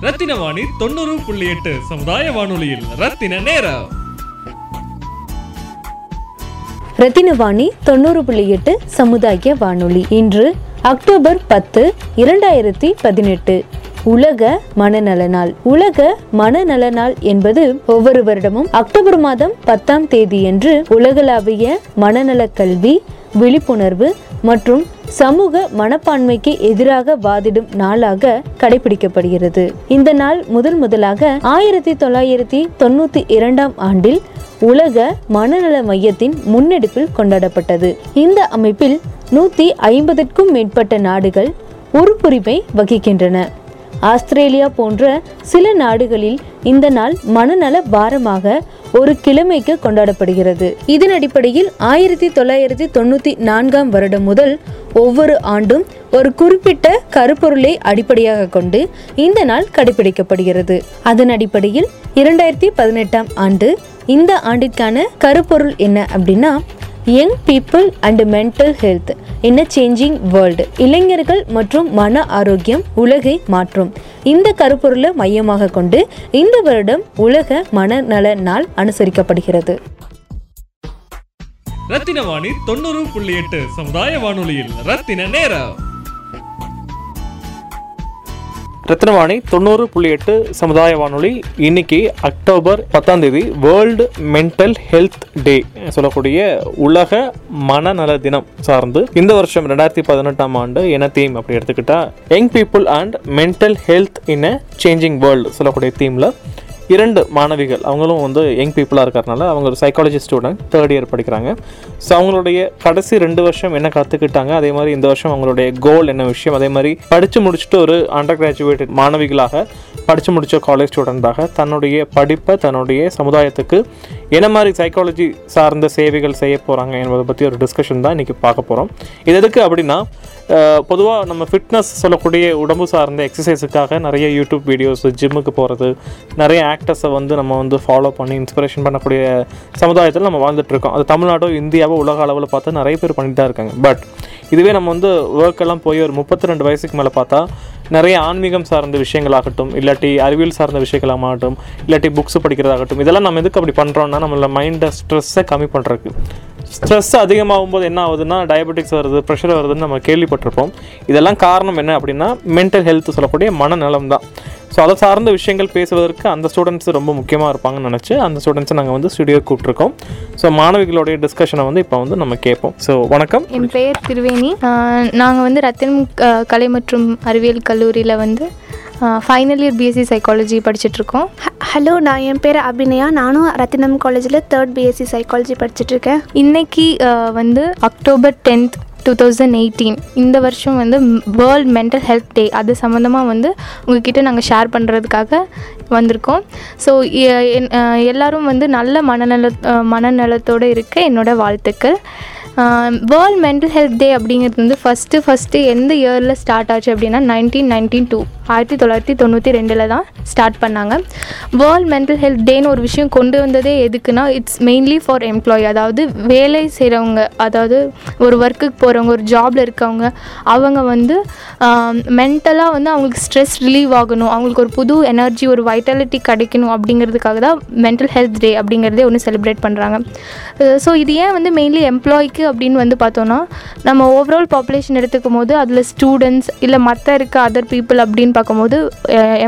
ரத்தின வாணி தொண்ணூறு புள்ளி எட்டு சமுதாய வானொலியில். ரத்தின நேரம். ரத்தினவாணி தொண்ணூறு புள்ளி எட்டு சமுதாய வானொலி. இன்று அக்டோபர் பத்து இரண்டாயிரத்தி பதினெட்டு. உலக மனநல நாள். உலக மனநல நாள் என்பது ஒவ்வொரு வருடமும் அக்டோபர் மாதம் பத்தாம் தேதியன்று உலகளாவிய மனநல கல்வி விழிப்புணர்வு மற்றும் சமூக மனப்பான்மைக்கு எதிராக வாதிடும் நாளாக கடைபிடிக்கப்படுகிறது. இந்த நாள் முதல் முதலாக ஆயிரத்தி தொள்ளாயிரத்தி தொண்ணூத்தி இரண்டாம் ஆண்டில் உலக மனநல மையத்தின் முன்னெடுப்பில் கொண்டாடப்பட்டது. இந்த அமைப்பில் நூத்தி ஐம்பதற்கும் மேற்பட்ட நாடுகள் உறுப்புரிமை வகிக்கின்றன. ஆஸ்திரேலியா போன்ற சில நாடுகளில் இந்த நாள் மனநல வாரமாக ஒரு கிழமைக்கு கொண்டாடப்படுகிறது. இதன் அடிப்படையில் ஆயிரத்தி தொள்ளாயிரத்தி தொண்ணூத்தி நான்காம் வருடம் முதல் ஒவ்வொரு ஆண்டும் ஒரு குறிப்பிட்ட கருப்பொருளை அடிப்படையாக கொண்டு இந்த நாள் கடைபிடிக்கப்படுகிறது. அதன் அடிப்படையில் இரண்டாயிரத்தி பதினெட்டாம் ஆண்டு இந்த ஆண்டிற்கான கருப்பொருள் என்ன அப்படின்னா young people and mental health in a changing world இளைஞர்கள் மற்றும் மன ஆரோக்கியம் உலகை மாற்றும். இந்த கருப்பொருளை மையமாக கொண்டு இந்த வருடம் உலக மனநல நாள் அனுசரிக்கப்படுகிறது. ரத்தின வாணி தொண்ணூறு புள்ளி எட்டு சமுதாய வானொலியில் ரத்தின நேரம். ரத்னவாணி தொண்ணூறு புள்ளி எட்டு சமுதாய வானொலி. இன்னைக்கு அக்டோபர் பத்தாம் தேதி வேர்ல்டு மென்டல் ஹெல்த் டே சொல்லக்கூடிய உலக மனநல தினம் சார்ந்து இந்த வருஷம் ரெண்டாயிரத்தி பதினெட்டாம் ஆண்டு என்ன தீம் அப்படி எடுத்துக்கிட்டா young people and mental health in a changing world சொல்லக்கூடிய தீமில் இரண்டு மாணவிகள் அவங்களும் வந்து யங் பீப்புளாக இருக்கிறனால அவங்க ஒரு சைக்காலஜி ஸ்டூடெண்ட் தேர்ட் இயர் படிக்கிறாங்க. ஸோ அவங்களுடைய கடைசி ரெண்டு வருஷம் என்ன கற்றுக்கிட்டாங்க அதே மாதிரி இந்த வருஷம் அவங்களுடைய கோல் என்ன விஷயம்? அதே மாதிரி படித்து முடிச்சுட்டு ஒரு அண்டர் கிராஜுவேட்டட் மாணவிகளாக படித்து முடித்த காலேஜ் ஸ்டூடெண்ட்டாக தன்னுடைய படிப்பை தன்னுடைய சமுதாயத்துக்கு என்ன மாதிரி சைக்காலஜி சார்ந்த சேவைகள் செய்ய போகிறாங்க என்பதை பற்றி ஒரு டிஸ்கஷன் தான் இன்றைக்கி பார்க்க போகிறோம் இது எதுக்கு அப்படின்னா பொதுவாக நம்ம ஃபிட்னஸ் சொல்லக்கூடிய உடம்பு சார்ந்த எக்ஸசைஸுக்காக நிறைய யூடியூப் வீடியோஸ் ஜிம்முக்கு போகிறது நிறைய ஆக்டர்ஸை வந்து நம்ம வந்து ஃபாலோ பண்ணி இன்ஸ்பிரேஷன் பண்ணக்கூடிய சமுதாயத்தில் நம்ம வாழ்ந்துட்டுருக்கோம். அது தமிழ்நாடோ இந்தியாவோ உலக அளவில் பார்த்தா நிறைய பேர் பண்ணிட்டு தான் இருக்காங்க. பட் இதுவே நம்ம வந்து ஒர்க் எல்லாம் போய் ஒரு முப்பத்தி ரெண்டு வயசுக்கு மேலே பார்த்தா நிறைய ஆன்மீகம் சார்ந்த விஷயங்களாகட்டும் இல்லாட்டி அறிவியல் சார்ந்த விஷயங்களாகட்டும் இல்லாட்டி புக்ஸ் படிக்கிறதாகட்டும் இதெல்லாம் நம்ம எதுக்கு அப்படி பண்ணுறோம்னா நம்மள மைண்டை ஸ்ட்ரெஸ்ஸை கம்மி பண்ணுறதுக்கு ஸ்ட்ரெஸ் அதிகமாகும் போது என்ன ஆகுதுன்னா டயபெட்டிக்ஸ் வருது ப்ரெஷர் வருதுன்னு நம்ம கேள்விப்பட்டிருப்போம். இதெல்லாம் காரணம் என்ன அப்படின்னா மென்டல் ஹெல்த் சொல்லக்கூடிய மனநலம் தான். ஸோ அதை சார்ந்த விஷயங்கள் பேசுவதற்கு அந்த ஸ்டூடெண்ட்ஸ் ரொம்ப முக்கியமாக இருப்பாங்கன்னு நினச்சி அந்த ஸ்டூடெண்ட்ஸை நாங்கள் வந்து ஸ்டுடியோ கூப்பிட்ருக்கோம் ஸோ மாணவிகளுடைய டிஸ்கஷனை வந்து இப்போ வந்து நம்ம கேட்போம். ஸோ வணக்கம். என் பெயர் திருவேணி. நாங்கள் வந்து ரத்தினம் கலை மற்றும் அறிவியல் கல்லூரியில் வந்து ஃபைனல் இயர் பிஎஸ்சி சைக்காலஜி படிச்சிட்ருக்கோம் ஹலோ நான் என் பேர் அபிநயா. நானும் ரத்தினம் காலேஜில் தேர்ட் பிஎஸ்சி சைக்காலஜி படிச்சுட்ருக்கேன் இன்னைக்கு அஹ், வந்து October tenth two thousand eighteen இந்த வருஷம் வந்து வேர்ல்ட் மென்டல் ஹெல்த் டே அது சம்மந்தமாக வந்து உங்ககிட்ட நாங்கள் ஷேர் பண்ணுறதுக்காக வந்திருக்கோம். ஸோ எல்லோரும் வந்து நல்ல மனநல மனநலத்தோடு இருக்க என்னோடய வாழ்த்துக்கள். வேர்ல்ட் மென்டல் ஹெல்த் டே அப்படிங்கிறது வந்து ஃபஸ்ட்டு ஃபஸ்ட்டு எந்த இயரில் ஸ்டார்ட் ஆச்சு அப்படின்னா நைன்டீன் நைன்டீன் டூ ஆயிரத்தி தொள்ளாயிரத்தி தொண்ணூற்றி ரெண்டில் தான் ஸ்டார்ட் பண்ணாங்க. வேர்ல்ட் மென்டல் ஹெல்த் டேன்னு ஒரு விஷயம் கொண்டு வந்ததே எதுக்குன்னா இட்ஸ் மெயின்லி ஃபார் எம்ப்ளாயி அதாவது வேலை செய்கிறவங்க அதாவது ஒரு ஒர்க்குக்கு போகிறவங்க ஒரு ஜாபில் இருக்கவங்க அவங்க வந்து மென்டலாக வந்து அவங்களுக்கு ஸ்ட்ரெஸ் ரிலீவ் ஆகணும். அவங்களுக்கு ஒரு புது எனர்ஜி ஒரு வைட்டாலிட்டி கிடைக்கணும் அப்படிங்கிறதுக்காக தான் மென்டல் ஹெல்த் டே அப்படிங்கிறதே ஒன்று செலிப்ரேட் பண்ணுறாங்க ஸோ இது ஏன் வந்து மெயின்லி எம்ப்ளாய்க்கு அப்படின்னு வந்து பார்த்தோன்னா நம்ம ஓவரால் பாப்புலேஷன் எடுத்துக்கும் போது அதில் ஸ்டூடெண்ட்ஸ் இல்லை மற்ற இருக்க அதர் பீப்புள் அப்படின்னு பார்க்கும்போது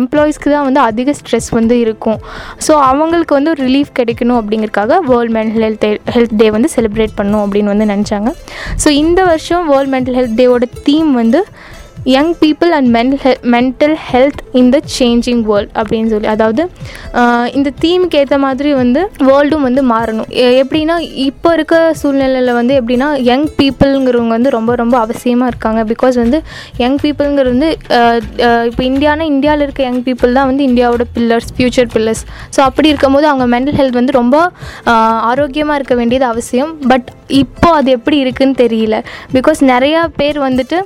எம்ப்ளாயீஸ்க்கு தான் வந்து அதிக ஸ்ட்ரெஸ் வந்து இருக்கும். ஸோ அவங்களுக்கு வந்து ஒரு ரிலீஃப் கிடைக்கணும் அப்படிங்கிறதுக்காக world mental health health day வந்து செலிப்ரேட் பண்ணணும் அப்படின்னு வந்து நினச்சாங்க. ஸோ இந்த வருஷம் வேர்ல்ட் மென்டல் ஹெல்த் டேவோட தீம் வந்து young people and mental mental health in the changing world அப்படின்னு சொல்லி. அதாவது இந்த தீமுக்கு ஏற்ற மாதிரி வந்து வேர்ல்டும் வந்து மாறணும். எப்படின்னா இப்போ இருக்க சூழ்நிலையில் வந்து எப்படின்னா யங் பீப்புளுங்கிறவங்க வந்து ரொம்ப ரொம்ப அவசியமாக இருக்காங்க. பிகாஸ் வந்து யங் பீப்புளுங்கிறது வந்து இப்போ இந்தியானா இந்தியாவில் இருக்க யங் பீப்புள் தான் வந்து இந்தியாவோட பில்லர்ஸ் ஃப்யூச்சர் பில்லர்ஸ் ஸோ அப்படி இருக்கும்போது அவங்க மென்டல் ஹெல்த் வந்து ரொம்ப ஆரோக்கியமாக இருக்க வேண்டியது அவசியம். பட் இப்போ அது எப்படி இருக்குன்னு தெரியல. பிகாஸ் நிறையா பேர் வந்துட்டு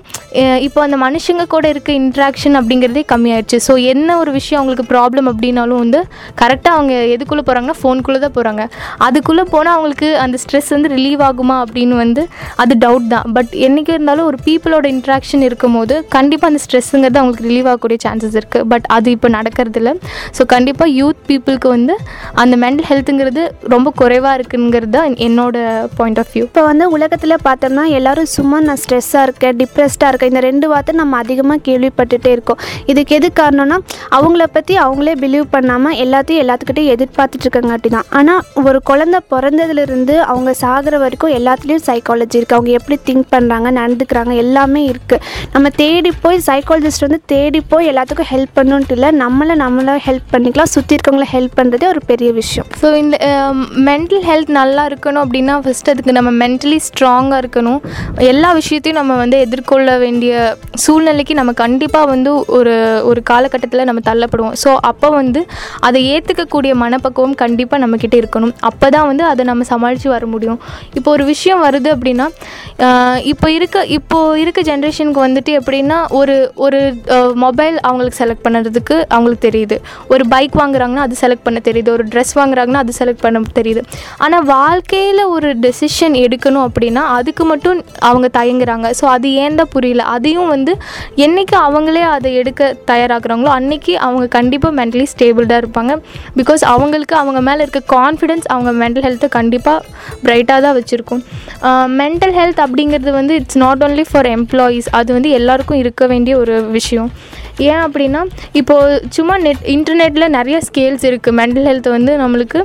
இப்போ அந்த மனுஷங்க கூட இருக்க இன்ட்ராக்ஷன் அப்படிங்கிறதே கம்மியாயிடுச்சு ஸோ என்ன ஒரு விஷயம் அவங்களுக்கு ப்ராப்ளம் அப்படின்னாலும் வந்து கரெக்டாக அவங்க எதுக்குள்ளே போகிறாங்கன்னா ஃபோனுக்குள்ளே தான் போகிறாங்க அதுக்குள்ளே போனால் அவங்களுக்கு அந்த ஸ்ட்ரெஸ் வந்து ரிலீவ் ஆகுமா அப்படின்னு வந்து அது டவுட் தான். பட் என்றைக்கு இருந்தாலும் ஒரு பீப்புளோட இன்ட்ராக்ஷன் இருக்கும்போது கண்டிப்பாக அந்த ஸ்ட்ரெஸ்ஸுங்கிறது அவங்களுக்கு ரிலீவ் ஆகக்கூடிய சான்சஸ் இருக்குது பட் அது இப்போ நடக்கிறது இல்லை ஸோ கண்டிப்பாக யூத் பீப்புளுக்கு வந்து அந்த மென்டல் ஹெல்த்துங்கிறது ரொம்ப குறைவாக இருக்குங்கிறது தான் என்னோட பாயிண்ட் ஆஃப் வியூ இப்போ வந்து உலகத்தில் பார்த்தோம்னா எல்லாரும் சும்மா நான் ஸ்ட்ரெஸ்ஸாக இருக்கேன் டிப்ரெஸ்டாக இருக்கேன் இந்த ரெண்டு வார்த்தை நம்ம அதிகமாக கேள்விப்பட்டுகிட்டே இருக்கோம். இதுக்கு எது காரணம்னா அவங்கள பற்றி அவங்களே பிலீவ் பண்ணாமல் எல்லாத்தையும் எல்லாத்துக்கிட்டையும் எதிர்பார்த்துட்ருக்கங்காட்டி தான். ஆனால் ஒரு குழந்தை பிறந்ததுலேருந்து அவங்க சாகிற வரைக்கும் எல்லாத்துலேயும் சைக்காலஜி இருக்குது அவங்க எப்படி திங்க் பண்ணுறாங்க நடந்துக்கிறாங்க எல்லாமே இருக்குது நம்ம தேடி போய் சைக்காலஜிஸ்ட் வந்து தேடி போய் எல்லாத்துக்கும் ஹெல்ப் பண்ணணுன்ட்டு இல்லை நம்மளை நம்மளை ஹெல்ப் பண்ணிக்கலாம். சுற்றி இருக்கவங்கள ஹெல்ப் பண்ணுறதே ஒரு பெரிய விஷயம். ஸோ இந்த மென்டல் ஹெல்த் நல்லா இருக்கணும் அப்படின்னா ஃபஸ்ட் அதுக்கு நம்ம மென்டலி ஸ்ட்ராங்காக இருக்கணும். எல்லா விஷயத்தையும் நம்ம வந்து எதிர்கொள்ள வேண்டிய சூழ்நிலைக்கு நம்ம கண்டிப்பாக வந்து ஒரு ஒரு காலகட்டத்தில் நம்ம தள்ளப்படுவோம். ஸோ அப்போ வந்து அதை ஏற்றுக்கக்கூடிய மனப்பக்குவம் கண்டிப்பாக நம்மக்கிட்ட இருக்கணும். அப்போ தான் வந்து அதை நம்ம சமாளித்து வர முடியும். இப்போ ஒரு விஷயம் வருது அப்படின்னா இப்போ இருக்க இப்போ இருக்க ஜென்ரேஷனுக்கு வந்துட்டு எப்படின்னா ஒரு ஒரு மொபைல் அவங்களுக்கு செலக்ட் பண்ணுறதுக்கு அவங்களுக்கு தெரியுது. ஒரு பைக் வாங்குறாங்கன்னா அது செலக்ட் பண்ண தெரியுது. ஒரு ட்ரெஸ் வாங்குறாங்கன்னா அது செலக்ட் பண்ண தெரியுது. ஆனால் வாழ்க்கையில் ஒரு டெசிஷன் எடுக்கணும் அப்படின்னா அதுக்கு மட்டும் அவங்க தயங்குறாங்க. ஸோ அது ஏன் தான் புரியல? அதையும் வந்து என்னைக்கு அவங்களே அதை எடுக்க தயாராகிறாங்களோ அன்றைக்கி அவங்க கண்டிப்பாக மென்டலி ஸ்டேபிள்டாக இருப்பாங்க. பிகாஸ் அவங்களுக்கு அவங்க மேலே இருக்க கான்ஃபிடென்ஸ் அவங்க மென்டல் ஹெல்த்தை கண்டிப்பாக பிரைட்டாக தான் வச்சுருக்கும். மென்டல் ஹெல்த் அப்படிங்கிறது வந்து it's not only for employees அது வந்து எல்லாருக்கும் இருக்க வேண்டிய ஒரு விஷயம். ஏன் அப்படின்னா இப்போது சும்மா நெட் இன்டர்நெட்டில் நிறைய ஸ்கேல்ஸ் இருக்குது மென்டல் ஹெல்த் வந்து நம்மளுக்கு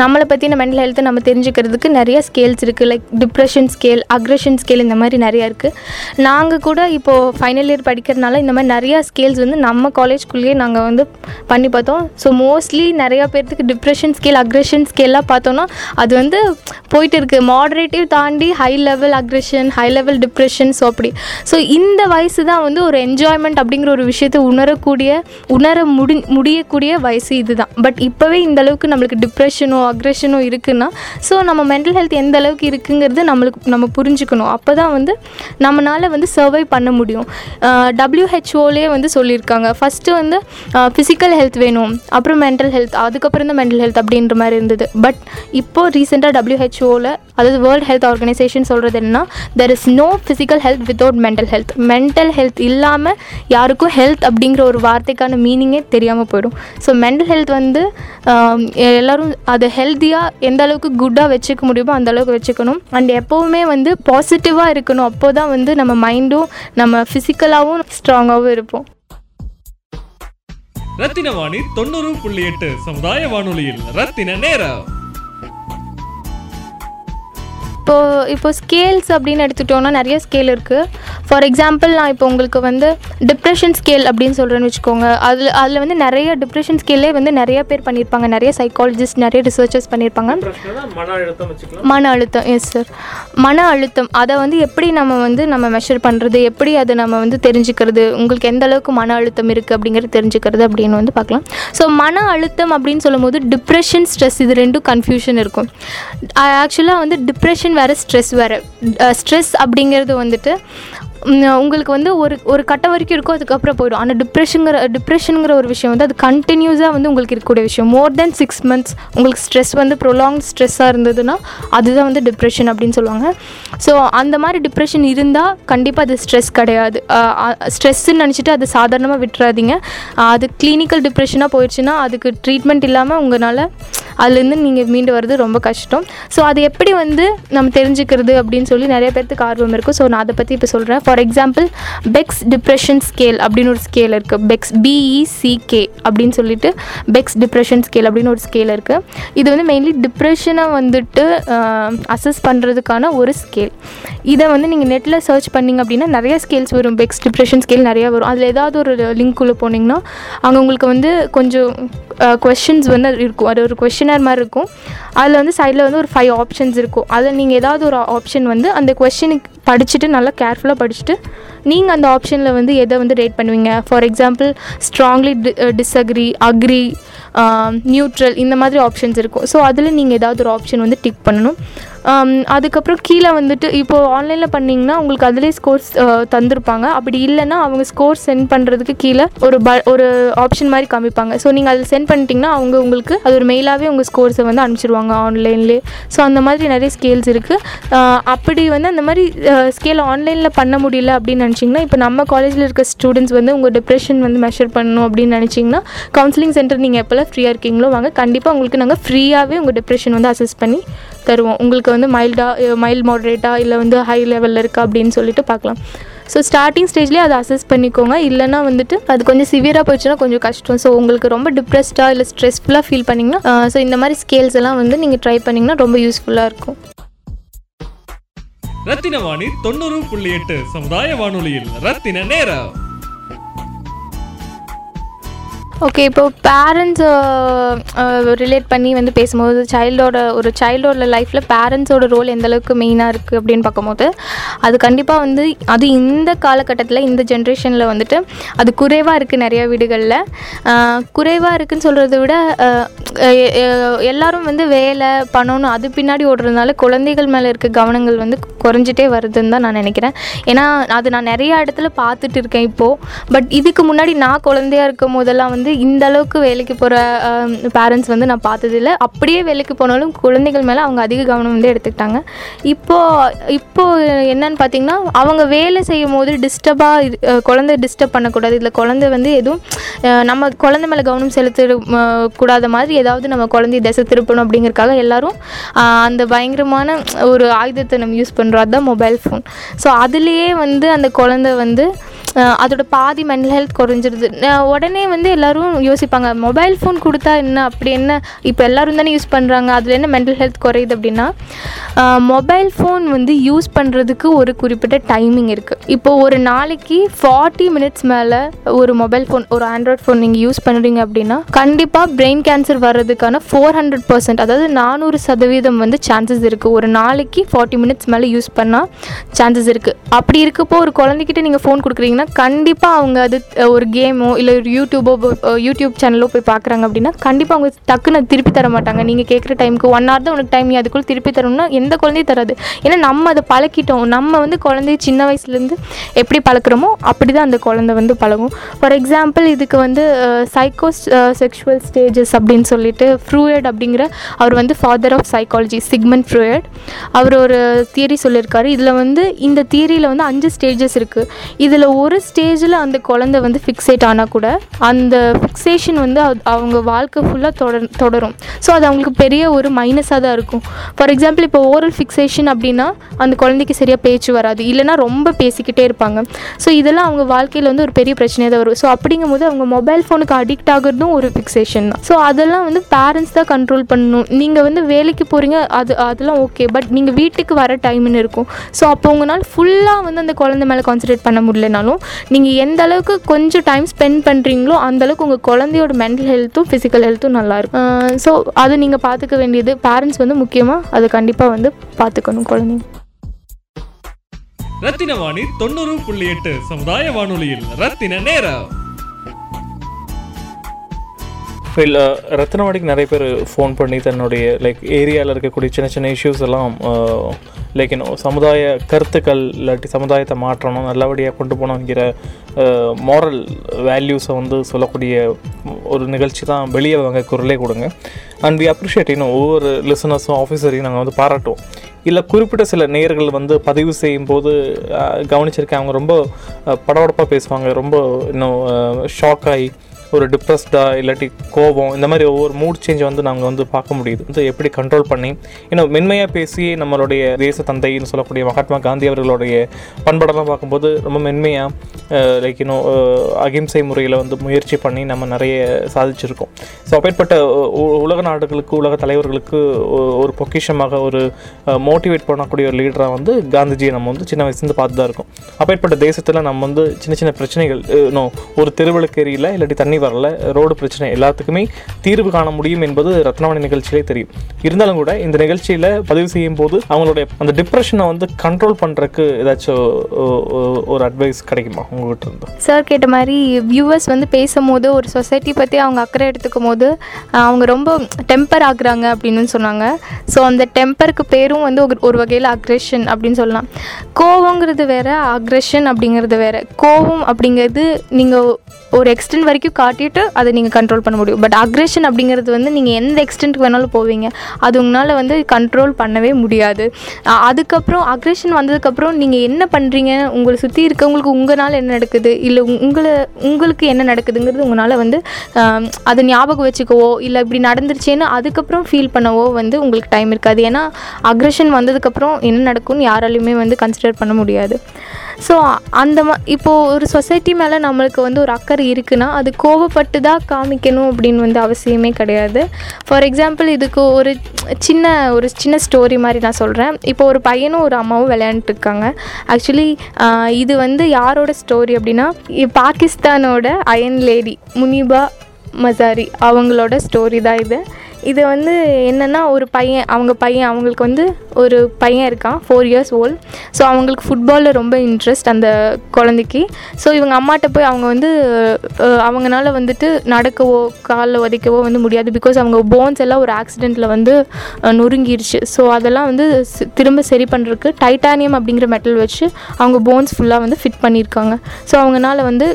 நம்மளை பற்றின மென்டல் ஹெல்த்தை நம்ம தெரிஞ்சுக்கிறதுக்கு நிறைய ஸ்கேல்ஸ் இருக்குது like depression scale aggression scale இந்த மாதிரி நிறையா இருக்குது நாங்கள் கூட இப்போது ஃபைனல் இயர் படிக்கிறதுனால இந்த மாதிரி நிறையா ஸ்கேல்ஸ் வந்து நம்ம காலேஜ்குள்ளேயே நாங்கள் வந்து பண்ணி பார்த்தோம். ஸோ மோஸ்ட்லி நிறையா பேர்த்துக்கு டிப்ரெஷன் ஸ்கேல் அக்ரெஷன் ஸ்கேல்லாம் பார்த்தோன்னா அது வந்து போயிட்டு இருக்குது மாடரேட்டிவ் தாண்டி high level aggression high level depression so அப்படி. ஸோ இந்த வயசு தான் வந்து ஒரு என்ஜாய்மெண்ட் அப்படிங்கிற ஒரு விஷயத்தை உணரக்கூடிய உணர முடி முடியக்கூடிய வயசு இதுதான் பட் இப்போவே இந்தளவுக்கு நம்மளுக்கு டிப்ரெஷன் டிப்ரெஷனோ அக்ரெஷனோ இருக்குன்னா ஸோ நம்ம மென்டல் ஹெல்த் எந்த அளவுக்கு இருக்குங்கிறது நம்மளுக்கு நம்ம புரிஞ்சுக்கணும். அப்போ தான் வந்து நம்மளால் வந்து சர்வை பண்ண முடியும். டபிள்யூஹெச்ஓலே வந்து சொல்லியிருக்காங்க. ஃபஸ்ட்டு வந்து ஃபிசிக்கல் ஹெல்த் வேணும் அப்புறம் மென்டல் ஹெல்த் அதுக்கப்புறம் தான் மென்டல் ஹெல்த் அப்படின்ற மாதிரி இருந்தது. பட் இப்போது ரீசெண்டாக டபிள்யூஹெச்ஓவில் அதாவது வேர்ல்ட் ஹெல்த் ஆர்கனைசேஷன் சொல்கிறது என்னன்னா there is no physical health without mental health mental health இல்லாமல் யாருக்கும் ஹெல்த் அப்படிங்கிற ஒரு வார்த்தைக்கான மீனிங்கே தெரியாமல் போயிடும். ஸோ மென்டல் ஹெல்த் வந்து எல்லோரும் அது ஹெல்த்தியாக எந்த அளவுக்கு குட்டாக வச்சுக்க முடியுமோ அந்த அளவுக்கு வச்சுக்கணும். அண்ட் எப்போவுமே வந்து பாசிட்டிவாக இருக்கணும். அப்போ தான் வந்து நம்ம மைண்டும் நம்ம ஃபிசிக்கலாகவும் ஸ்ட்ராங்காகவும் இருப்போம். ரத்தின வாணி தொண்ணூறு புள்ளி எட்டு சமுதாய வானொலியில் ரத்தின நேரம். இப்போது இப்போ ஸ்கேல்ஸ் அப்படின்னு எடுத்துகிட்டோன்னா நிறைய ஸ்கேல் இருக்குது ஃபார் எக்ஸாம்பிள் நான் இப்போ உங்களுக்கு வந்து டிப்ரெஷன் ஸ்கேல் அப்படின்னு சொல்கிறேன்னு வச்சுக்கோங்க. அதில் அதில் வந்து நிறைய டிப்ரெஷன் ஸ்கேல்லே வந்து நிறைய பேர் பண்ணியிருப்பாங்க நிறைய சைக்காலஜிஸ்ட் நிறைய ரிசர்ச்சர்ஸ் பண்ணியிருப்பாங்க மன அழுத்தம் மன அழுத்தம் எஸ் சார் மன அழுத்தம். அதை வந்து எப்படி நம்ம வந்து நம்ம மெஷர் பண்ணுறது எப்படி அதை நம்ம வந்து தெரிஞ்சுக்கிறது? உங்களுக்கு எந்த அளவுக்கு மன அழுத்தம் இருக்குது அப்படிங்கிறது தெரிஞ்சுக்கிறது அப்படின்னு வந்து பார்க்கலாம். ஸோ மன அழுத்தம் அப்படின்னு சொல்லும்போது டிப்ரெஷன் ஸ்ட்ரெஸ் இது ரெண்டும் கன்ஃபியூஷன் இருக்கும். ஆக்சுவலாக வந்து டிப்ரெஷன் வேறு ஸ்ட்ரெஸ் வேறு ஸ்ட்ரெஸ் அப்படிங்கிறது வந்துட்டு உங்களுக்கு வந்து ஒரு ஒரு கட்டம் வரைக்கும் இருக்கும் அதுக்கப்புறம் போயிடும். ஆனால் டிப்ரெஷனுங்கிற டிப்ரெஷனுங்கிற ஒரு விஷயம் வந்து அது கண்டினியூஸாக வந்து உங்களுக்கு இருக்கக்கூடிய விஷயம். மோர் தென் சிக்ஸ் மந்த்ஸ் உங்களுக்கு ஸ்ட்ரெஸ் வந்து ப்ரொலாங் ஸ்ட்ரெஸ்ஸாக இருந்ததுன்னா அதுதான் வந்து டிப்ரெஷன் அப்படின்னு சொல்லுவாங்க. ஸோ அந்த மாதிரி டிப்ரெஷன் இருந்தால் கண்டிப்பாக அது ஸ்ட்ரெஸ் கிடையாது. ஸ்ட்ரெஸ்ஸுன்னு நினச்சிட்டு அது சாதாரணமாக விட்டுறாதீங்க. அது கிளினிக்கல் டிப்ரெஷனாக போயிடுச்சுன்னா அதுக்கு ட்ரீட்மெண்ட் இல்லாமல் உங்களால் அதுலேருந்து நீங்கள் மீண்டு வர்றது ரொம்ப கஷ்டம். ஸோ அது எப்படி வந்து நம்ம தெரிஞ்சுக்கிறது அப்படின்னு சொல்லி நிறைய பேர்த்துக்கு ஆர்வம் இருக்கும். ஸோ நான் அதை பற்றி இப்போ சொல்கிறேன் for example Beck's depression scale அப்படின்னு ஒரு ஸ்கேல் இருக்குது பெக்ஸ் பிஇசிகே அப்படின்னு சொல்லிட்டு பெக்ஸ் டிப்ரெஷன் ஸ்கேல் அப்படின்னு ஒரு ஸ்கேல் இருக்குது இது வந்து மெயின்லி டிப்ரெஷனை வந்துட்டு அசஸ் பண்ணுறதுக்கான ஒரு ஸ்கேல் இதை வந்து நீங்கள் நெட்டில் சர்ச் பண்ணிங்க அப்படின்னா நிறைய ஸ்கேல்ஸ் வரும். பெக்ஸ் டிப்ரெஷன் ஸ்கேல் நிறையா வரும். அதில் ஏதாவது ஒரு லிங்க்குள்ளே போனீங்கன்னா அங்கே உங்களுக்கு வந்து கொஞ்சம் கொஷின்ஸ் வந்து இருக்கும். அது ஒரு கொஷினர் மாதிரி இருக்கும். அதில் வந்து சைடில் வந்து ஒரு ஃபைவ் ஆப்ஷன்ஸ் இருக்கும். அதில் நீங்கள் ஏதாவது ஒரு ஆப்ஷன் வந்து அந்த கொஷினுக்கு படிச்சுட்டு நல்லா கேர்ஃபுல்லாக படிச்சுட்டு நீங்கள் அந்த ஆப்ஷனில் வந்து எதை வந்து ரேட் பண்ணுவீங்க? For example strongly disagree agree neutral இந்த மாதிரி ஆப்ஷன்ஸ் இருக்கும். ஸோ அதில் நீங்கள் ஏதாவது ஒரு ஆப்ஷன் வந்து டிக் பண்ணணும். அதுக்கப்புறம் கீழே வந்துட்டு இப்போது ஆன்லைனில் பண்ணிங்கன்னா உங்களுக்கு அதுலேயே ஸ்கோர்ஸ் தந்திருப்பாங்க. அப்படி இல்லைன்னா அவங்க ஸ்கோர் சென்ட் பண்ணுறதுக்கு கீழே ஒரு ப ஒரு ஆப்ஷன் மாதிரி காமிப்பாங்க. ஸோ நீங்கள் அதில் சென்ட் பண்ணிட்டீங்கன்னா அவங்க உங்களுக்கு அது ஒரு மெயிலாகவே உங்கள் ஸ்கோர்ஸை வந்து அனுப்பிச்சிடுவாங்க ஆன்லைன்லேயே ஸோ அந்த மாதிரி நிறைய ஸ்கேல்ஸ் இருக்குது அப்படி வந்து அந்த மாதிரி ஸ்கேல் ஆன்லைனில் பண்ண முடியல அப்படின்னு நினச்சிங்கன்னா இப்போ நம்ம காலேஜில் இருக்க ஸ்டூடெண்ட்ஸ் வந்து உங்கள் டிப்ரெஷன் வந்து மெஷர் பண்ணணும் அப்படின்னு நினச்சிங்கன்னா கவுன்சிலிங் சென்டர் நீங்கள் எப்போல்லாம் ஃப்ரீயாக இருக்கீங்களோ வாங்க. கண்டிப்பாக உங்களுக்கு நாங்கள் ஃப்ரீயாகவே உங்கள் டிப்ரெஷன் வந்து அசஸ் பண்ணி தருவோம். உங்களுக்கு வந்து மைல்டாக மைல்ட் மாடரேட்டாக இல்லை வந்து ஹை லெவலில் இருக்கா அப்படின்னு சொல்லிட்டு பார்க்கலாம். ஸோ ஸ்டார்டிங் ஸ்டேஜ்லேயே அதை அசஸ் பண்ணிக்கோங்க. இல்லைனா வந்துட்டு அது கொஞ்சம் சிவியராக போச்சுன்னா கொஞ்சம் கஷ்டம். ஸோ உங்களுக்கு ரொம்ப டிப்ரெஸ்டாக இல்லை ஸ்ட்ரெஸ்ஃபுல்லாக ஃபீல் பண்ணிங்கன்னா ஸோ இந்த மாதிரி ஸ்கேல்ஸ் எல்லாம் வந்து நீங்கள் ட்ரை பண்ணிங்கன்னா ரொம்ப யூஸ்ஃபுல்லாக இருக்கும். ரத்தின வாணி தொண்ணூறு புள்ளி எட்டு சமுதாய வானொலியில் ரத்தின நேரம். ஓகே இப்போ பேரண்ட்ஸ் ரிலேட் uh, uh, பண்ணி வந்து பேசும்போது சைல்டோட ஒரு சைல்டோட லைஃப்பில் பேரண்ட்ஸோட ரோல் எந்த அளவுக்கு மெயினாக இருக்குது அப்படின்னு பார்க்கும்போது அது கண்டிப்பாக வந்து அது இந்த காலகட்டத்தில் இந்த ஜென்ரேஷனில் வந்துட்டு அது குறைவாக இருக்குது நிறைய வீடுகளில். குறைவாக இருக்குன்னு சொல்கிறத விட எல்லாரும் வந்து வேலை பணம்னு அது பின்னாடி ஓடுறதுனால குழந்தைகள் மேலே இருக்க கவனங்கள் வந்து குறைஞ்சிட்டே வருதுன்னு தான் நான் நினைக்கிறேன். ஏன்னா அது நான் நிறைய இடத்துல பார்த்துட்டு இருக்கேன் இப்போது பட் இதுக்கு முன்னாடி நான் குழந்தையா இருக்கும் போதெல்லாம் வந்து வந்து இந்த அளவுக்கு வேலைக்கு போகிற பேரண்ட்ஸ் வந்து நான் பார்த்ததில்ல. அப்படியே வேலைக்கு போனாலும் குழந்தைகள் மேலே அவங்க அதிக கவனம் வந்து எடுத்துக்கிட்டாங்க. இப்போது இப்போது என்னன்னு பார்த்தீங்கன்னா அவங்க வேலை செய்யும் போது டிஸ்டர்பாக குழந்தை டிஸ்டர்ப் பண்ணக்கூடாது. இதில் குழந்தை வந்து எதுவும் நம்ம குழந்தை மேலே கவனம் செலுத்த கூடாத மாதிரி ஏதாவது நம்ம குழந்தைய திசை திருப்பணும் அப்படிங்கிறக்காக எல்லோரும் அந்த பயங்கரமான ஒரு ஆயுதத்தை நம்ம யூஸ் பண்ணுறோம் அதுதான் மொபைல் ஃபோன் ஸோ அதுலேயே வந்து அந்த குழந்தை வந்து அதோட பாதி மென்டல் ஹெல்த் குறைஞ்சிருது. உடனே வந்து எல்லோரும் யோசிப்பாங்க மொபைல் ஃபோன் கொடுத்தா என்ன? அப்படி என்ன? இப்போ எல்லாரும் தானே யூஸ் பண்ணுறாங்க அதில் என்ன மென்டல் ஹெல்த் குறையுது அப்படின்னா மொபைல் ஃபோன் வந்து யூஸ் பண்ணுறதுக்கு ஒரு குறிப்பிட்ட டைமிங் இருக்குது இப்போது ஒரு நாளைக்கு ஃபார்ட்டி மினிட்ஸ் மேலே ஒரு மொபைல் ஃபோன் ஒரு ஆண்ட்ராய்ட் ஃபோன் நீங்கள் யூஸ் பண்ணுறீங்க அப்படின்னா கண்டிப்பாக பிரெயின் கேன்சர் வர்றதுக்கான ஃபோர் ஹண்ட்ரட் பர்சன்ட் அதாவது நானூறு சதவீதம் வந்து சான்சஸ் இருக்குது ஒரு நாளைக்கு ஃபார்ட்டி மினிட்ஸ் மேலே யூஸ் பண்ணால் சான்சஸ் இருக்குது அப்படி இருக்கப்போ ஒரு குழந்தைகிட்ட நீங்கள் ஃபோன் கொடுக்குறீங்கன்னா கண்டிப்பாக அவங்க அது ஒரு கேமோ இல்லை ஒரு யூடியூபோ யூடியூப் சேனலோ போய் பார்க்குறாங்க அப்படின்னா கண்டிப்பாக அவங்க டக்குன்னு திருப்பி தர மாட்டாங்க. நீங்கள் கேட்குற டைமுக்கு ஒன் ஹவர் தான் உனக்கு டைம் நீ அதுக்குள்ளே திருப்பி தரணும்னா எந்த குழந்தையும் தராது. ஏன்னா நம்ம அதை பழக்கிட்டோம். நம்ம வந்து குழந்தைய சின்ன வயசுலேருந்து எப்படி பழக்கிறோமோ அப்படி தான் அந்த குழந்தை வந்து பழகும். ஃபார் எக்ஸாம்பிள் இதுக்கு வந்து சைக்கோ செக்ஷுவல் ஸ்டேஜஸ் அப்படின்னு சொல்லிட்டு ஃப்ரூயட் அப்படிங்கிற அவர் வந்து father of psychology Sigmund Freud அவர் ஒரு தியரி சொல்லியிருக்காரு. இதில் வந்து இந்த தியரியில் வந்து அஞ்சு ஸ்டேஜஸ் இருக்குது இதில் ஒரு ஸ்டேஜில் அந்த குழந்தை வந்து ஃபிக்ஸேட் ஆனால் கூட அந்த ஃபிக்ஸேஷன் வந்து அவங்க வாழ்க்கை ஃபுல்லாக தொடர் தொடரும். ஸோ அது அவங்களுக்கு பெரிய ஒரு மைனஸாக தான் இருக்கும். ஃபார் எக்ஸாம்பிள் இப்போ ஓரல் ஃபிக்ஸேஷன் அப்படின்னா அந்த குழந்தைக்கு சரியாக பேச்சு வராது. இல்லைன்னா ரொம்ப பேசிக்கிட்டே இருப்பாங்க. ஸோ இதெல்லாம் அவங்க வாழ்க்கையில் வந்து ஒரு பெரிய பிரச்சனையாக தான் வரும். ஸோ அப்படிங்கும்போது அவங்க மொபைல் ஃபோனுக்கு அடிக்ட் ஆகுறதும் ஒரு ஃபிக்ஸேஷன் தான். ஸோ அதெல்லாம் வந்து பேரண்ட்ஸ் தான் கண்ட்ரோல் பண்ணணும். நீங்கள் வந்து வேலைக்கு போகிறீங்க அது அதெல்லாம் ஓகே பட் நீங்கள் வீட்டுக்கு வர டைம்னு இருக்கும். ஸோ அப்போ உங்களால் ஃபுல்லாக வந்து அந்த குழந்தை மேலே கான்சன்ட்ரேட் பண்ண முடியலனாலும் நீங்கள் எந்த அளவுக்கு கொஞ்சம் டைம் ஸ்பெண்ட் பண்ணுறீங்களோ அந்த அளவுக்கு உங்கள் குழந்தையோட மென்டல் ஹெல்த்தும் ஃபிசிக்கல் ஹெல்த்தும் நல்லாயிருக்கும் ஸோ அது நீங்கள் பார்த்துக்க வேண்டியது. பேரண்ட்ஸ் வந்து முக்கியமாக அதை கண்டிப்பாக வந்து பார்த்துக்கணும் குழந்தைங்க. ரத்தின வாணி தொண்ணூறு புள்ளி எட்டு சமுதாய வானொலியில் ரத்தின நேரம். இல்லை ரத்னவாடிக்கு நிறைய பேர் ஃபோன் பண்ணி தன்னுடைய லைக் ஏரியாவில் இருக்கக்கூடிய சின்ன சின்ன இஷ்யூஸ் எல்லாம் லைக் இன்னும் சமுதாய கருத்துக்கள் இல்லாட்டி சமுதாயத்தை மாற்றணும் நல்லபடியாக கொண்டு போகணுங்கிற மாரல் வேல்யூஸை வந்து சொல்லக்கூடிய ஒரு நிகழ்ச்சி தான் வெளியே வாங்க குரலே கொடுங்க. அண்ட் வி அப்ரிஷியேட் இன்னும் ஒவ்வொரு லிசனர்ஸும் ஆஃபீஸரையும் நாங்கள் வந்து பாராட்டுவோம். இல்லை குறிப்பிட்ட சில நேயர்கள் வந்து பதிவு செய்யும் போது கவனிச்சிருக்கேன். அவங்க ரொம்ப படபடப்பாக பேசுவாங்க. ரொம்ப இன்னும் ஷாக் ஆகி ஒரு டிப்ரெஸ்டாக இல்லாட்டி கோபம் இந்த மாதிரி ஒவ்வொரு மூட் சேஞ்சை வந்து நாங்கள் வந்து பார்க்க முடியுது. வந்து எப்படி கண்ட்ரோல் பண்ணி இன்னும் மென்மையாக பேசி நம்மளுடைய தேச தந்தைன்னு சொல்லக்கூடிய மகாத்மா காந்தி அவர்களுடைய பண்பாடெல்லாம் பார்க்கும்போது ரொம்ப மென்மையாக லைக் இன்னும் அகிம்சை முறையில் வந்து முயற்சி பண்ணி நம்ம நிறைய சாதிச்சிருக்கோம். ஸோ அப்பேற்பட்ட உலக நாடுகளுக்கு உலக தலைவர்களுக்கு ஒரு பொக்கிஷமாக ஒரு மோட்டிவேட் பண்ணக்கூடிய ஒரு லீடராக வந்து காந்திஜியை நம்ம வந்து சின்ன வயசுலேருந்து பார்த்து தான் இருக்கோம். அப்பேற்பட்ட தேசத்தில் நம்ம வந்து சின்ன சின்ன பிரச்சனைகள் இன்னும் ஒரு தெருவிளக்கு எரியல இல்லாட்டி தண்ணி வரல. ரோடு பிரச்சனை எல்லாத்துக்குமே தீர்வு காண முடியும் என்பது ரத்னவாணி நிகழ்ச்சியிலே தெரியும். இருந்தாலும் கூட இந்த நிகழ்ச்சியில் பதிவு செய்யும் போது அவங்களுடைய அந்த டிப்ரெஷனை வந்து கண்ட்ரோல் பண்ணுறக்கு ஏதாச்சும் ஒரு அட்வைஸ் கிடைக்குமா உங்ககிட்ட இருந்து? சார் கேட்ட மாதிரி வியூவர்ஸ் வந்து பேசும்போது ஒரு சொசைட்டி பற்றி அவங்க அக்கறை எடுத்துக்கும் போது அவங்க ரொம்ப டெம்பர் ஆகுறாங்க அப்படின்னு சொன்னாங்க. ஸோ அந்த டெம்பருக்கு பேரும் வந்து ஒரு- ஒரு வகையில் அக்ரெஷன் அப்படின்னு சொல்லலாம். கோவங்கிறது வேற அக்ரெஷன் அப்படிங்கிறது வேற. கோவம் அப்படிங்கிறது நீங்கள் ஒரு எக்ஸ்டென்ட் வரைக்கும் காட்டிட்டு அதை நீங்கள் கண்ட்ரோல் பண்ண முடியும். பட் அக்ரெஷன் அப்படிங்கிறது வந்து நீங்கள் எந்த எக்ஸ்டென்ட்டுக்கு வேணாலும் போவீங்க. அது உங்களால் வந்து கண்ட்ரோல் பண்ணவே முடியாது. அதுக்கப்புறம் அக்ரெஷன் வந்ததுக்கப்புறம் நீங்கள் என்ன பண்ணுறீங்க உங்களை சுற்றி இருக்கவங்களுக்கு உங்களால் என்ன நடக்குது? இல்லை உங்களை உங்களுக்கு என்ன நடக்குதுங்கிறது உங்களால் வந்து அதை ஞாபகம் வச்சுக்கவோ இல்லை இப்படி நடந்துருச்சேன்னு அதுக்கப்புறம் ஃபீல் பண்ணவோ வந்து உங்களுக்கு டைம் இருக்காது. ஏன்னா அக்ரெஷன் வந்ததுக்கப்புறம் என்ன நடக்கும்னு யாராலையுமே வந்து கன்சிடர் பண்ண முடியாது. ஸோ அந்த மா இப்போது ஒரு சொசைட்டி மேலே நம்மளுக்கு வந்து ஒரு அக்கறை இருக்குன்னா அது கோவப்பட்டு தான் காமிக்கணும் அப்படின்னு வந்து அவசியமே கிடையாது. ஃபார் எக்ஸாம்பிள் இதுக்கு ஒரு சின்ன ஒரு சின்ன ஸ்டோரி மாதிரி நான் சொல்கிறேன் இப்போ ஒரு பையனும் ஒரு அம்மாவும் விளையாண்டுருக்காங்க ஆக்சுவலி இது வந்து யாரோட ஸ்டோரி அப்படின்னா பாகிஸ்தானோட அயன் லேடி முனிபா மசாரி அவங்களோட ஸ்டோரி தான் இது. இது வந்து என்னென்னா ஒரு பையன் அவங்க பையன் அவங்களுக்கு வந்து ஒரு பையன் இருக்கான் ஃபோர் இயர்ஸ் ஓல்ட் ஸோ அவங்களுக்கு ஃபுட்பாலில் ரொம்ப இன்ட்ரெஸ்ட் அந்த குழந்தைக்கு. ஸோ இவங்க அம்மாட்ட போய் அவங்க வந்து அவங்களால அவங்கனால வந்துட்டு நடக்கவோ காலில் உதைக்கவோ வந்து முடியாது. பிகாஸ் அவங்க போன்ஸ் எல்லாம் ஒரு ஆக்சிடெண்ட்டில் வந்து நொறுங்கிடுச்சு நொறுங்கிருச்சு. ஸோ அதெல்லாம் வந்து திரும்ப சரி பண்ணுறதுக்கு டைட்டானியம் அப்படிங்கிற மெட்டல் வச்சு அவங்க போன்ஸ் ஃபுல்லாக வந்து ஃபிட் பண்ணியிருக்காங்க. ஸோ அவங்கனால வந்து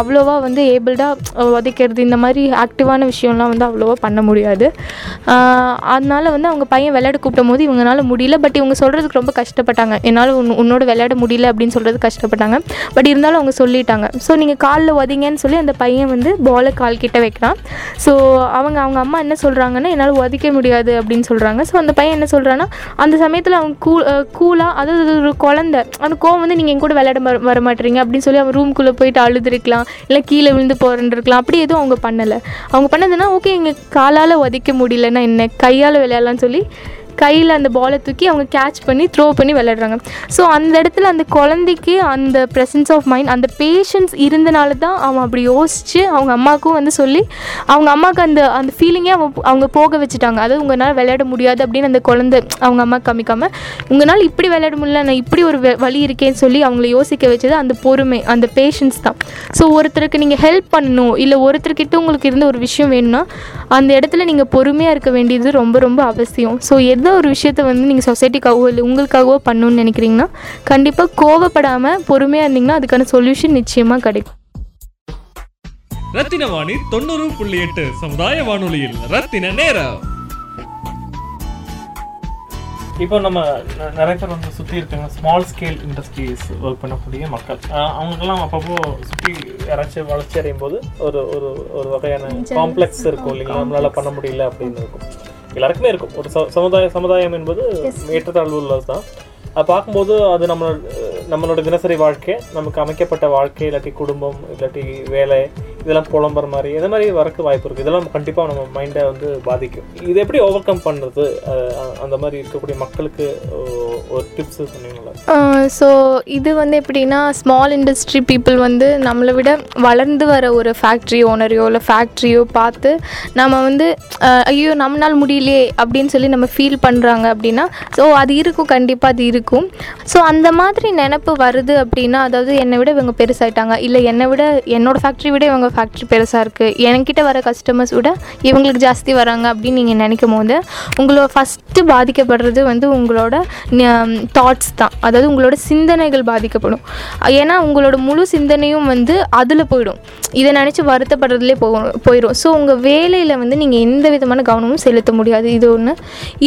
அவ்வளோவா வந்து ஏபிள்டாக உதைக்கிறது இந்த மாதிரி ஆக்டிவான விஷயம்லாம் வந்து அவ்வளோவா பண்ண முடியாது. அதனால் வந்து அவங்க பையன் விளையாட கூப்பிடும் போது இவங்களால முடியல. பட் இவங்க சொல்கிறதுக்கு ரொம்ப கஷ்டப்பட்டாங்க. என்னால் உன் உன்னோட விளையாட முடியல அப்படின்னு சொல்கிறது கஷ்டப்பட்டாங்க. பட் இருந்தாலும் அவங்க சொல்லிட்டாங்க. ஸோ நீங்கள் காலில் உதைங்கன்னு சொல்லி அந்த பையன் வந்து பாலை கால் கிட்ட வைக்கிறான். ஸோ அவங்க அவங்க அம்மா என்ன சொல்கிறாங்கன்னா என்னால் உதைக்க முடியாது அப்படின்னு சொல்கிறாங்க ஸோ அந்த பையன் என்ன சொல்கிறான்னா அந்த சமயத்தில் அவங்க கூ கூலாக அதாவது ஒரு குழந்த. அந்த கோவம் வந்து நீங்கள் என் கூட விளையாட வர வர மாட்டீங்க அப்படின்னு சொல்லி அவன் ரூம்குள்ளே போயிட்டு அழுதுருக்கலாம். இல்லை கீழே விழுந்து போகிறேன் அப்படி எதுவும் அவங்க பண்ணலை. அவங்க பண்ணதுன்னா ஓகே எங்கள் காலால் உதைக்க முடியலன்னா என்ன? கையால் விளையாடலாம்னு சொல்லி கையில் அந்த பாலை தூக்கி அவங்க கேட்ச் பண்ணி த்ரோ பண்ணி விளையாடுறாங்க. ஸோ அந்த இடத்துல அந்த குழந்தைக்கு அந்த ப்ரெசன்ஸ் ஆஃப் மைண்ட் அந்த பேஷன்ஸ் இருந்தனால தான் அவன் அப்படி யோசித்து அவங்க அம்மாவுக்கும் வந்து சொல்லி அவங்க அம்மாவுக்கு அந்த அந்த ஃபீலிங்கே அவங்க அவங்க போக வச்சுட்டாங்க. அதாவது உங்களால் விளையாட முடியாது அப்படின்னு அந்த குழந்தை அவங்க அம்மா காமிக்காமல் உங்களால் இப்படி விளையாட முடியல நான் இப்படி ஒரு வழி இருக்கேன்னு சொல்லி அவங்கள யோசிக்க வச்சது அந்த பொறுமை அந்த பேஷன்ஸ் தான். ஸோ ஒருத்தருக்கு நீங்கள் ஹெல்ப் பண்ணணும் இல்லை ஒருத்தர்கிட்ட உங்களுக்கு இருந்த ஒரு விஷயம் வேணும்னா அந்த இடத்துல நீங்கள் பொறுமையாக இருக்க வேண்டியது ரொம்ப ரொம்ப அவசியம். ஸோ எந்த ஒரு விஷயத்த வந்து நீங்கள் சொசைட்டிக்காகவோ இல்லை உங்களுக்காகவோ பண்ணணும்னு நினைக்கிறீங்கன்னா கண்டிப்பாக கோவப்படாமல் பொறுமையாக இருந்தீங்கன்னா அதுக்கான சொல்யூஷன் நிச்சயமாக கிடைக்கும். ரத்தின வாணி தொண்ணூறு புள்ளி எட்டு சமுதாய வானொலியில். ரத்தின நேரம். இப்போ நம்ம நிறைய பேர் வந்து சுற்றி இருக்காங்க ஸ்மால் ஸ்கேல் இண்டஸ்ட்ரீஸ் ஒர்க் பண்ணக்கூடிய மக்கள். அவங்களுக்கெல்லாம் அப்பப்போ சுற்றி யாராச்சும் வளர்ச்சி அடையும் போது ஒரு ஒரு ஒரு வகையான காம்ப்ளெக்ஸ் இருக்கும் இல்லைங்களா? நம்மளால பண்ண முடியல அப்படின்னு இருக்கும். எல்லாருக்குமே இருக்கும். ஒரு சமுதாய சமுதாயம் என்பது ஏற்றத்தாழ்வு உள்ளது தான் அது பார்க்கும்போது அது நம்ம நம்மளோட தினசரி வாழ்க்கை நமக்கு அமைக்கப்பட்ட வாழ்க்கை இல்லாட்டி குடும்பம் இல்லாட்டி வேலை இதெல்லாம் புலம்புற மாதிரி இந்த மாதிரி வரக்கு வாய்ப்பு இருக்குது இதெல்லாம் கண்டிப்பாக நம்ம மைண்டை வந்து பாதிக்கும். இது எப்படி ஓவர் கம் பண்ணுறது அந்த மாதிரி இருக்கக்கூடிய மக்களுக்கு ஒரு டிப்ஸ் சொன்னீங்களா ஸோ இது வந்து எப்படின்னா ஸ்மால் இண்டஸ்ட்ரி பீப்புள் வந்து நம்மளை விட வளர்ந்து வர ஒரு ஃபேக்ட்ரி ஓனரையோ இல்லை ஃபேக்ட்ரியோ பார்த்து நம்ம வந்து ஐயோ நம்மளால் முடியலையே அப்படின்னு சொல்லி நம்ம ஃபீல் பண்ணுறாங்க அப்படின்னா ஸோ அது இருக்கும் கண்டிப்பாக அது இருக்கும். ஸோ அந்த மாதிரி நினப்பு வருது அப்படின்னா அதாவது என்னை விட இவங்க பெருசாகிட்டாங்க இல்லை என்னை விட என்னோடய ஃபேக்ட்ரி விட இவங்க ஃபேக்ட்ரி பெருசாக இருக்குது என்கிட்ட வர கஸ்டமர்ஸ் விட இவங்களுக்கு ஜாஸ்தி வராங்க அப்படின்னு நீங்கள் நினைக்கும் போது உங்களோட ஃபஸ்ட்டு பாதிக்கப்படுறது வந்து உங்களோட Um, தாட்ஸ் தான். அதாவது உங்களோட சிந்தனைகள் பாதிக்கப்படும். ஏன்னா உங்களோட முழு சிந்தனையும் வந்து அதில் போயிடும். இதை நினச்சி வருத்தப்படுறதுலே போகும் போயிடும் ஸோ உங்கள் வேலையில் வந்து நீங்கள் எந்த விதமான கவனமும் செலுத்த முடியாது. இது ஒன்று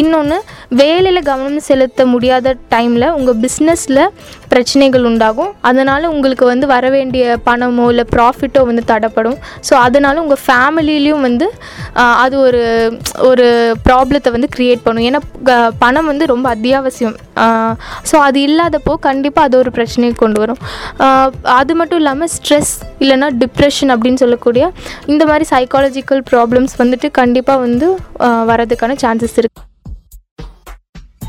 இன்னொன்று வேலையில் கவனம் செலுத்த முடியாத டைமில் உங்கள் பிஸ்னஸில் பிரச்சனைகள் உண்டாகும். அதனால் உங்களுக்கு வந்து வர வேண்டிய பணமோ இல்லை ப்ராஃபிட்டோ வந்து தடைப்படும். ஸோ அதனால் உங்கள் ஃபேமிலிலையும் வந்து அது ஒரு ஒரு ப்ராப்ளத்தை வந்து க்ரியேட் பண்ணும். ஏன்னா க- பணம் வந்து ரொம்ப அத்தியாவசியம். ஸோ அது இல்லாதப்போ கண்டிப்பாக அது ஒரு பிரச்சனையை கொண்டு வரும். அது மட்டும் இல்லாமல் ஸ்ட்ரெஸ் இல்லைன்னா டிப்ரெஷன் அப்படின்னு சொல்லக்கூடிய இந்த மாதிரி சைக்காலஜிக்கல் ப்ராப்ளம்ஸ் வந்துட்டு கண்டிப்பாக வந்து வரதுக்கான சான்சஸ் இருக்குது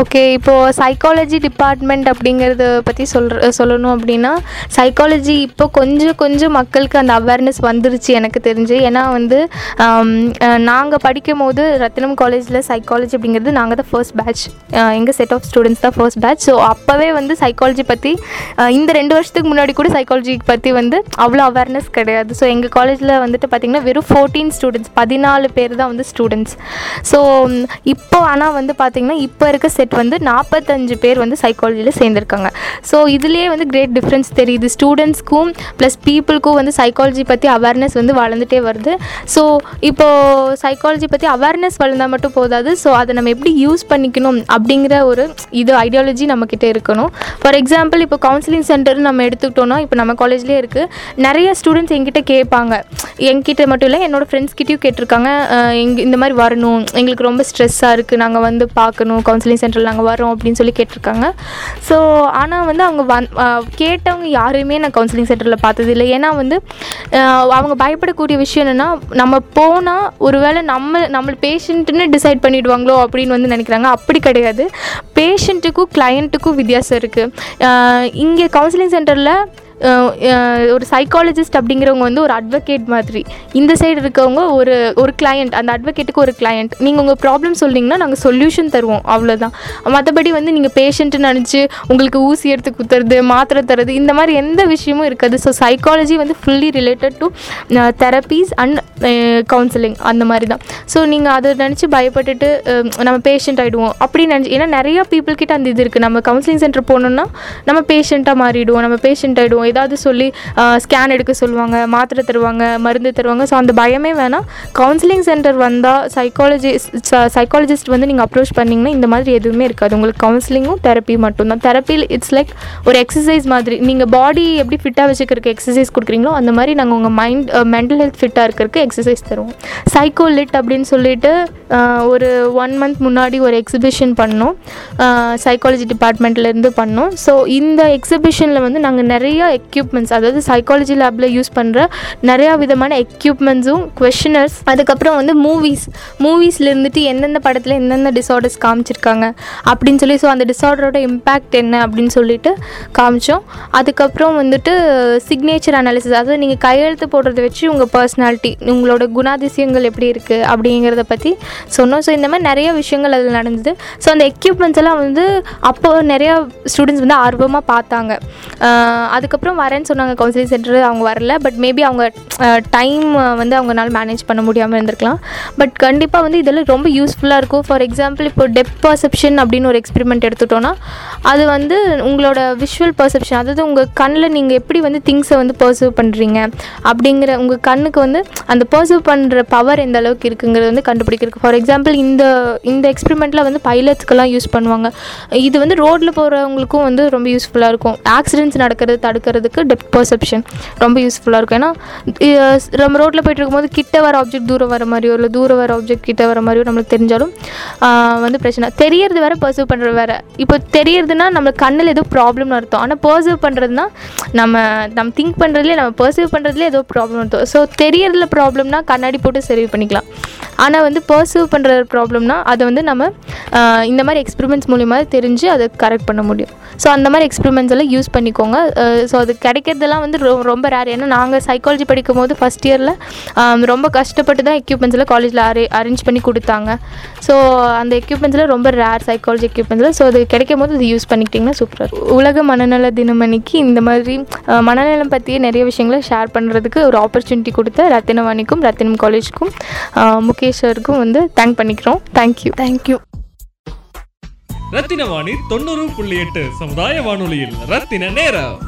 ஓகே இப்போது சைக்காலஜி டிபார்ட்மெண்ட் அப்படிங்கிறத பற்றி சொல்ற சொல்லணும் அப்படின்னா சைக்காலஜி இப்போ கொஞ்சம் கொஞ்சம் மக்களுக்கு அந்த அவேர்னஸ் வந்துருச்சு எனக்கு தெரிஞ்சு. ஏன்னா வந்து நாங்கள் படிக்கும் போது ரத்தினம் காலேஜில் சைக்காலஜி அப்படிங்கிறது நாங்கள் தான் ஃபர்ஸ்ட் பேட்ச் எங்கள் செட் ஆஃப் ஸ்டூடெண்ட்ஸ் தான் ஃபர்ஸ்ட் பேட்ச் ஸோ அப்போவே வந்து சைக்காலஜி பற்றி இந்த ரெண்டு வருஷத்துக்கு முன்னாடி கூட சைக்காலஜி பற்றி வந்து அவ்வளோ அவேர்னஸ் கிடையாது. ஸோ எங்கள் காலேஜில் வந்துட்டு பார்த்திங்கன்னா வெறும் ஃபோர்டீன் ஸ்டூடெண்ட்ஸ் பதினாலு பேர் தான் வந்து ஸ்டூடெண்ட்ஸ் ஸோ இப்போ ஆனால் வந்து பார்த்திங்கன்னா இப்போ இருக்க செட் வந்து நாற்பத்தஞ்சு பேர் வந்து சைக்காலஜியில் சேர்ந்துருக்காங்க. ஸோ இதுலேயே வந்து கிரேட் டிஃப்ரென்ஸ் தெரியுது. ஸ்டூடெண்ட்ஸ்க்கும் ப்ளஸ் பீப்புளுக்கும் வந்து சைக்காலஜி பற்றி அவேர்னஸ் வந்து வளர்ந்துட்டே வருது. ஸோ இப்போது சைக்காலஜி பற்றி அவேர்னஸ் வளர்ந்தால் மட்டும் போதாது. ஸோ அதை நம்ம எப்படி யூஸ் பண்ணிக்கணும் அப்படிங்கிற ஒரு இது ஐடியாலஜி நம்மக்கிட்ட இருக்கணும். ஃபார் எக்ஸாம்பிள் இப்போ கவுன்சிலிங் சென்டர் நம்ம எடுத்துக்கிட்டோன்னா இப்போ நம்ம காலேஜ்லேயே இருக்குது நிறைய ஸ்டூடெண்ட்ஸ் எங்கிட்ட கேட்பாங்க. என்கிட்ட மட்டும் இல்லை என்னோடய ஃப்ரெண்ட்ஸ்கிட்டையும் கேட்டிருக்காங்க. எங் இந்த மாதிரி வரணும். எங்களுக்கு ரொம்ப ஸ்ட்ரெஸ்ஸாக இருக்குது நாங்கள் வந்து பார்க்கணும். கவுன்சிலிங் சென்டர் சென்டரில் நாங்கள் வரோம் அப்படின்னு சொல்லி கேட்டிருக்காங்க. ஸோ ஆனால் வந்து அவங்க வந் கேட்டவங்க யாரையுமே நான் கவுன்சிலிங் சென்டரில் பார்த்தது இல்லை. ஏன்னா வந்து அவங்க பயப்படக்கூடிய விஷயம் என்னென்னா நம்ம போனால் ஒருவேளை நம்ம நம்ம பேஷண்ட்டுன்னு டிசைட் பண்ணிவிடுவாங்களோ அப்படின்னு வந்து நினைக்கிறாங்க. அப்படி கிடையாது. பேஷண்ட்டுக்கும் கிளையண்ட்டுக்கும் வித்தியாசம் இருக்குது இங்கே கவுன்சிலிங் சென்டரில் ஒரு சைக்காலஜிஸ்ட் அப்படிங்கிறவங்க வந்து ஒரு அட்வொகேட் மாதிரி. இந்த சைடு இருக்கவங்க ஒரு ஒரு கிளையண்ட் அந்த அட்வொகேட்டுக்கு ஒரு கிளையண்ட் நீங்கள் உங்கள் ப்ராப்ளம் சொல்லிங்கன்னா நாங்கள் சொல்யூஷன் தருவோம் அவ்வளோதான் மற்றபடி வந்து நீங்கள் பேஷண்ட்டு நினச்சி உங்களுக்கு ஊசி எடுத்து குத்துறது மாத்திரை தரது இந்த மாதிரி எந்த விஷயமும் இருக்காது. ஸோ சைக்காலஜி வந்து fully related to therapies and counselling அந்த மாதிரி தான். ஸோ நீங்கள் அதை நினச்சி பயப்பட்டுட்டு நம்ம பேஷண்ட் ஆகிடுவோம் அப்படி நினச்சி ஏன்னா நிறைய பீப்புள்கிட்ட அந்த இது இருக்குது நம்ம கவுன்சிலிங் சென்டர் போனோம்னா நம்ம பேஷண்ட்டாக மாறிடுவோம் நம்ம பேஷண்ட் ஆகிடுவோம் ஏதாவது சொல்லி ஸ்கேன் எடுக்க சொல்லுவாங்க மாத்திரை தருவாங்க மருந்து தருவாங்க. ஸோ அந்த பயமே வேணாம். கவுன்சிலிங் சென்டர் வந்தால் சைக்காலஜி சைக்காலஜிஸ்ட் வந்து நீங்கள் அப்ரோச் பண்ணிங்கன்னா இந்த மாதிரி எதுவுமே இருக்காது. உங்களுக்கு கவுன்சிலிங்கும் தெரப்பி மட்டும்தான். தெரப்பியில் இட்ஸ் லைக் ஒரு எக்ஸசைஸ் மாதிரி. நீங்கள் பாடி எப்படி ஃபிட்டாக வச்சுக்கிறதுக்கு எக்ஸசைஸ் கொடுக்குறீங்களோ அந்த மாதிரி நாங்கள் உங்கள் மைண்ட் மென்டல் ஹெல்த் ஃபிட்டாக இருக்கிறதுக்கு எக்ஸசைஸ் தருவோம். சைக்கோலிட் அப்படின்னு சொல்லிட்டு ஒரு ஒன் மந்த் முன்னாடி ஒரு எக்ஸிபிஷன் பண்ணோம். சைக்காலஜி டிபார்ட்மெண்ட்லேருந்து பண்ணோம். ஸோ இந்த எக்ஸிபிஷனில் வந்து நாங்கள் நிறையா எக்யூப்மெண்ட்ஸ் அதாவது சைக்காலஜி லேபில் யூஸ் பண்ணுற நிறையா விதமான எக்யூப்மெண்ட்ஸும் கொஷினர்ஸ் அதுக்கப்புறம் வந்து மூவிஸ் மூவிஸில் இருந்துட்டு எந்தெந்த படத்தில் எந்தெந்த டிசார்டர்ஸ் காமிச்சிருக்காங்க அப்படின்னு சொல்லி ஸோ அந்த டிசார்டரோட இம்பேக்ட் என்ன அப்படின்னு சொல்லிட்டு காமிச்சோம். அதுக்கப்புறம் வந்துட்டு சிக்னேச்சர் அனாலிசிஸ் அதாவது நீங்கள் கையெழுத்து போடுறத வச்சு உங்கள் பர்சனாலிட்டி உங்களோட குணாதிசயங்கள் எப்படி இருக்குது அப்படிங்கிறத பற்றி சொன்னோம். ஸோ இந்த மாதிரி நிறைய விஷயங்கள் அதில் நடந்தது. ஸோ அந்த எக்யூப்மெண்ட்ஸ் எல்லாம் வந்து அப்போ நிறையா ஸ்டூடெண்ட்ஸ் வந்து ஆர்வமாக பார்த்தாங்க. அதுக்கப்புறம் வரேன்னு சொன்னாங்க கவுன்சிலிங் சென்டர் அவங்க வரல. பட் மேபி அவங்க டைம் வந்து அவங்களால மேனேஜ் பண்ண முடியாமல் இருந்திருக்கலாம். பட் கண்டிப்பாக வந்து இதெல்லாம் ரொம்ப யூஸ்ஃபுல்லாக இருக்கும். ஃபார் எக்ஸாம்பிள் இப்போ டெப் பர்செப்ஷன் அப்படின்னு ஒரு எக்ஸ்பெரிமெண்ட் எடுத்துட்டோன்னா அது வந்து உங்களோட விஷுவல் பர்செப்ஷன் அதாவது உங்கள் கண்ணில் நீங்கள் எப்படி வந்து திங்ஸை வந்து பர்சர்வ் பண்ணுறீங்க அப்படிங்கிற உங்கள் கண்ணுக்கு வந்து அந்த பர்சர்வ் பண்ணுற பவர் எந்த அளவுக்கு இருக்குங்கிறது வந்து கண்டுபிடிக்கிறதுக்கு ஃபார் ஃபார் எக்ஸாம்பிள் இந்த இந்த எக்ஸ்பெரிமெண்ட்டில் வந்து பைலட்ஸ்க்கெல்லாம் யூஸ் பண்ணுவாங்க. இது வந்து ரோட்டில் போகிறவங்களுக்கும் வந்து ரொம்ப யூஸ்ஃபுல்லாக இருக்கும். ஆக்சிடென்ட்ஸ் நடக்கிறது தடுக்கிறதுக்கு டெப்த் பர்செப்ஷன் ரொம்ப யூஸ்ஃபுல்லாக இருக்கும். ஏன்னா நம்ம ரோட்டில் போயிட்டு இருக்கும்போது கிட்ட வர ஆப்ஜெக்ட் தூரம் வர மாதிரியோ இல்லை தூரம் வர ஆப்ஜெக்ட் கிட்ட வர மாதிரியோ நம்மளுக்கு தெரிஞ்சாலும் வந்து பிரச்சனை. தெரியறது வேற பர்சர்வ் பண்ணுறது வேற. இப்போ தெரியறதுனா நம்ம கண்ணில் ஏதோ ப்ராப்ளம்னு அர்த்தம். ஆனால் பர்சர்வ் பண்ணுறதுனா நம்ம நம்ம திங்க் பண்ணுறதுலேயே நம்ம பர்சர்வ் பண்ணுறதுலேயே ஏதோ ப்ராப்ளம் அர்த்தம். ஸோ தெரியறதுல ப்ராப்ளம்னா கண்ணாடி போட்டு சரி பண்ணிக்கலாம். ஆனால் வந்து பர்சர்வ் பண்ணுற ப்ராப்ளம்னா அதை வந்து நம்ம இந்த மாதிரி எக்ஸ்பிரிமெண்ட்ஸ் மூலிமா தெரிஞ்சு அதை கரெக்ட் பண்ண முடியும். ஸோ அந்த மாதிரி எக்ஸ்பிரிமெண்ட்ஸ் எல்லாம் யூஸ் பண்ணிக்கோங்க. ஸோ அது கிடைக்கிறதெல்லாம் வந்து ரொ- ரொம்ப ரேர் ஏன்னா நாங்கள் சைக்காலஜி படிக்கும் போது ஃபஸ்ட் இயரில் ரொம்ப கஷ்டப்பட்டு தான் எக்யூப்மெண்ட்ஸில் காலேஜில் அரே அரேஞ்ச் பண்ணி கொடுத்தாங்க. ஸோ அந்த எக்யூப்மெண்ட்ஸில் ரொம்ப ரேர் சைக்காலஜி எக்யூப்மெண்ட்ஸில் ஸோ அது கிடைக்கும் போது அது யூஸ் பண்ணிக்கிட்டிங்கன்னா சூப்பராக இருக்கும். உலக மனநல தினம் அன்னைக்கு இந்த மாதிரி மனநலம் பற்றிய நிறைய விஷயங்களை ஷேர் பண்ணுறதுக்கு ஒரு ஆப்பர்ச்சுனிட்டி கொடுத்த ரத்தினவாணிக்கும் ரத்தினம் காலேஜுக்கும் முகேஷ் சருக்கும் வந்து தேங்க் பண்ணிக்கிறோம். தேங்க்யூ தேங்க்யூ ரத்தின வாணி தொண்ணூறு புள்ளி எட்டு சமுதாய வானொலியில் ரத்தின நேரம்.